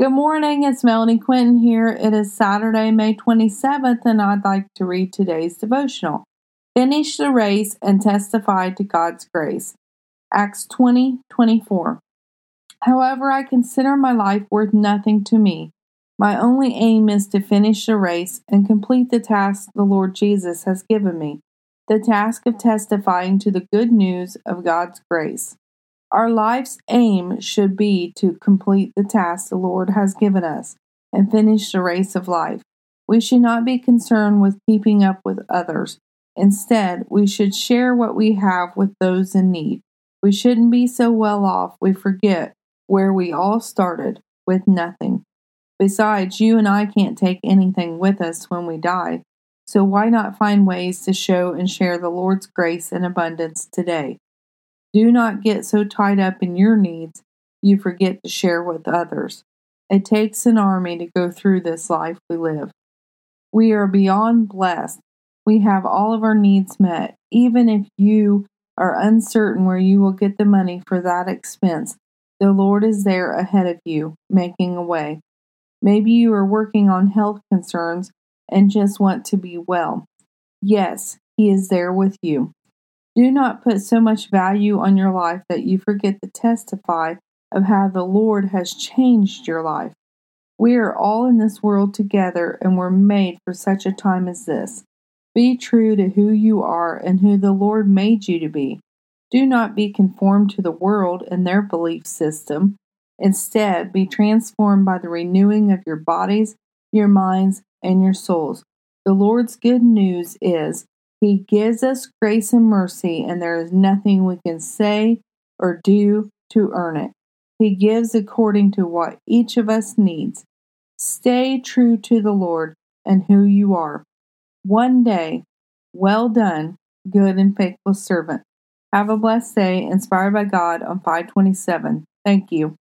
Good morning, it's Melanie Quinton here. It is Saturday, May 27th, and I'd like to read today's devotional. Finish the race and testify to God's grace. Acts 20 24. However, I consider my life worth nothing to me. My only aim is to finish the race and complete the task the Lord Jesus has given me the task of testifying to the good news of God's grace. Our life's aim should be to complete the task the Lord has given us and finish the race of life. We should not be concerned with keeping up with others. Instead, we should share what we have with those in need. We shouldn't be so well off we forget where we all started with nothing. Besides, you and I can't take anything with us when we die, so why not find ways to show and share the Lord's grace and abundance today? Do not get so tied up in your needs you forget to share with others. It takes an army to go through this life we live. We are beyond blessed. We have all of our needs met. Even if you are uncertain where you will get the money for that expense, the Lord is there ahead of you, making a way. Maybe you are working on health concerns and just want to be well. Yes, He is there with you. Do not put so much value on your life that you forget to testify of how the Lord has changed your life. We are all in this world together and were made for such a time as this. Be true to who you are and who the Lord made you to be. Do not be conformed to the world and their belief system. Instead, be transformed by the renewing of your bodies, your minds, and your souls. The Lord's good news is he gives us grace and mercy, and there is nothing we can say or do to earn it. He gives according to what each of us needs. Stay true to the Lord and who you are. One day, well done, good and faithful servant. Have a blessed day, inspired by God on 527. Thank you.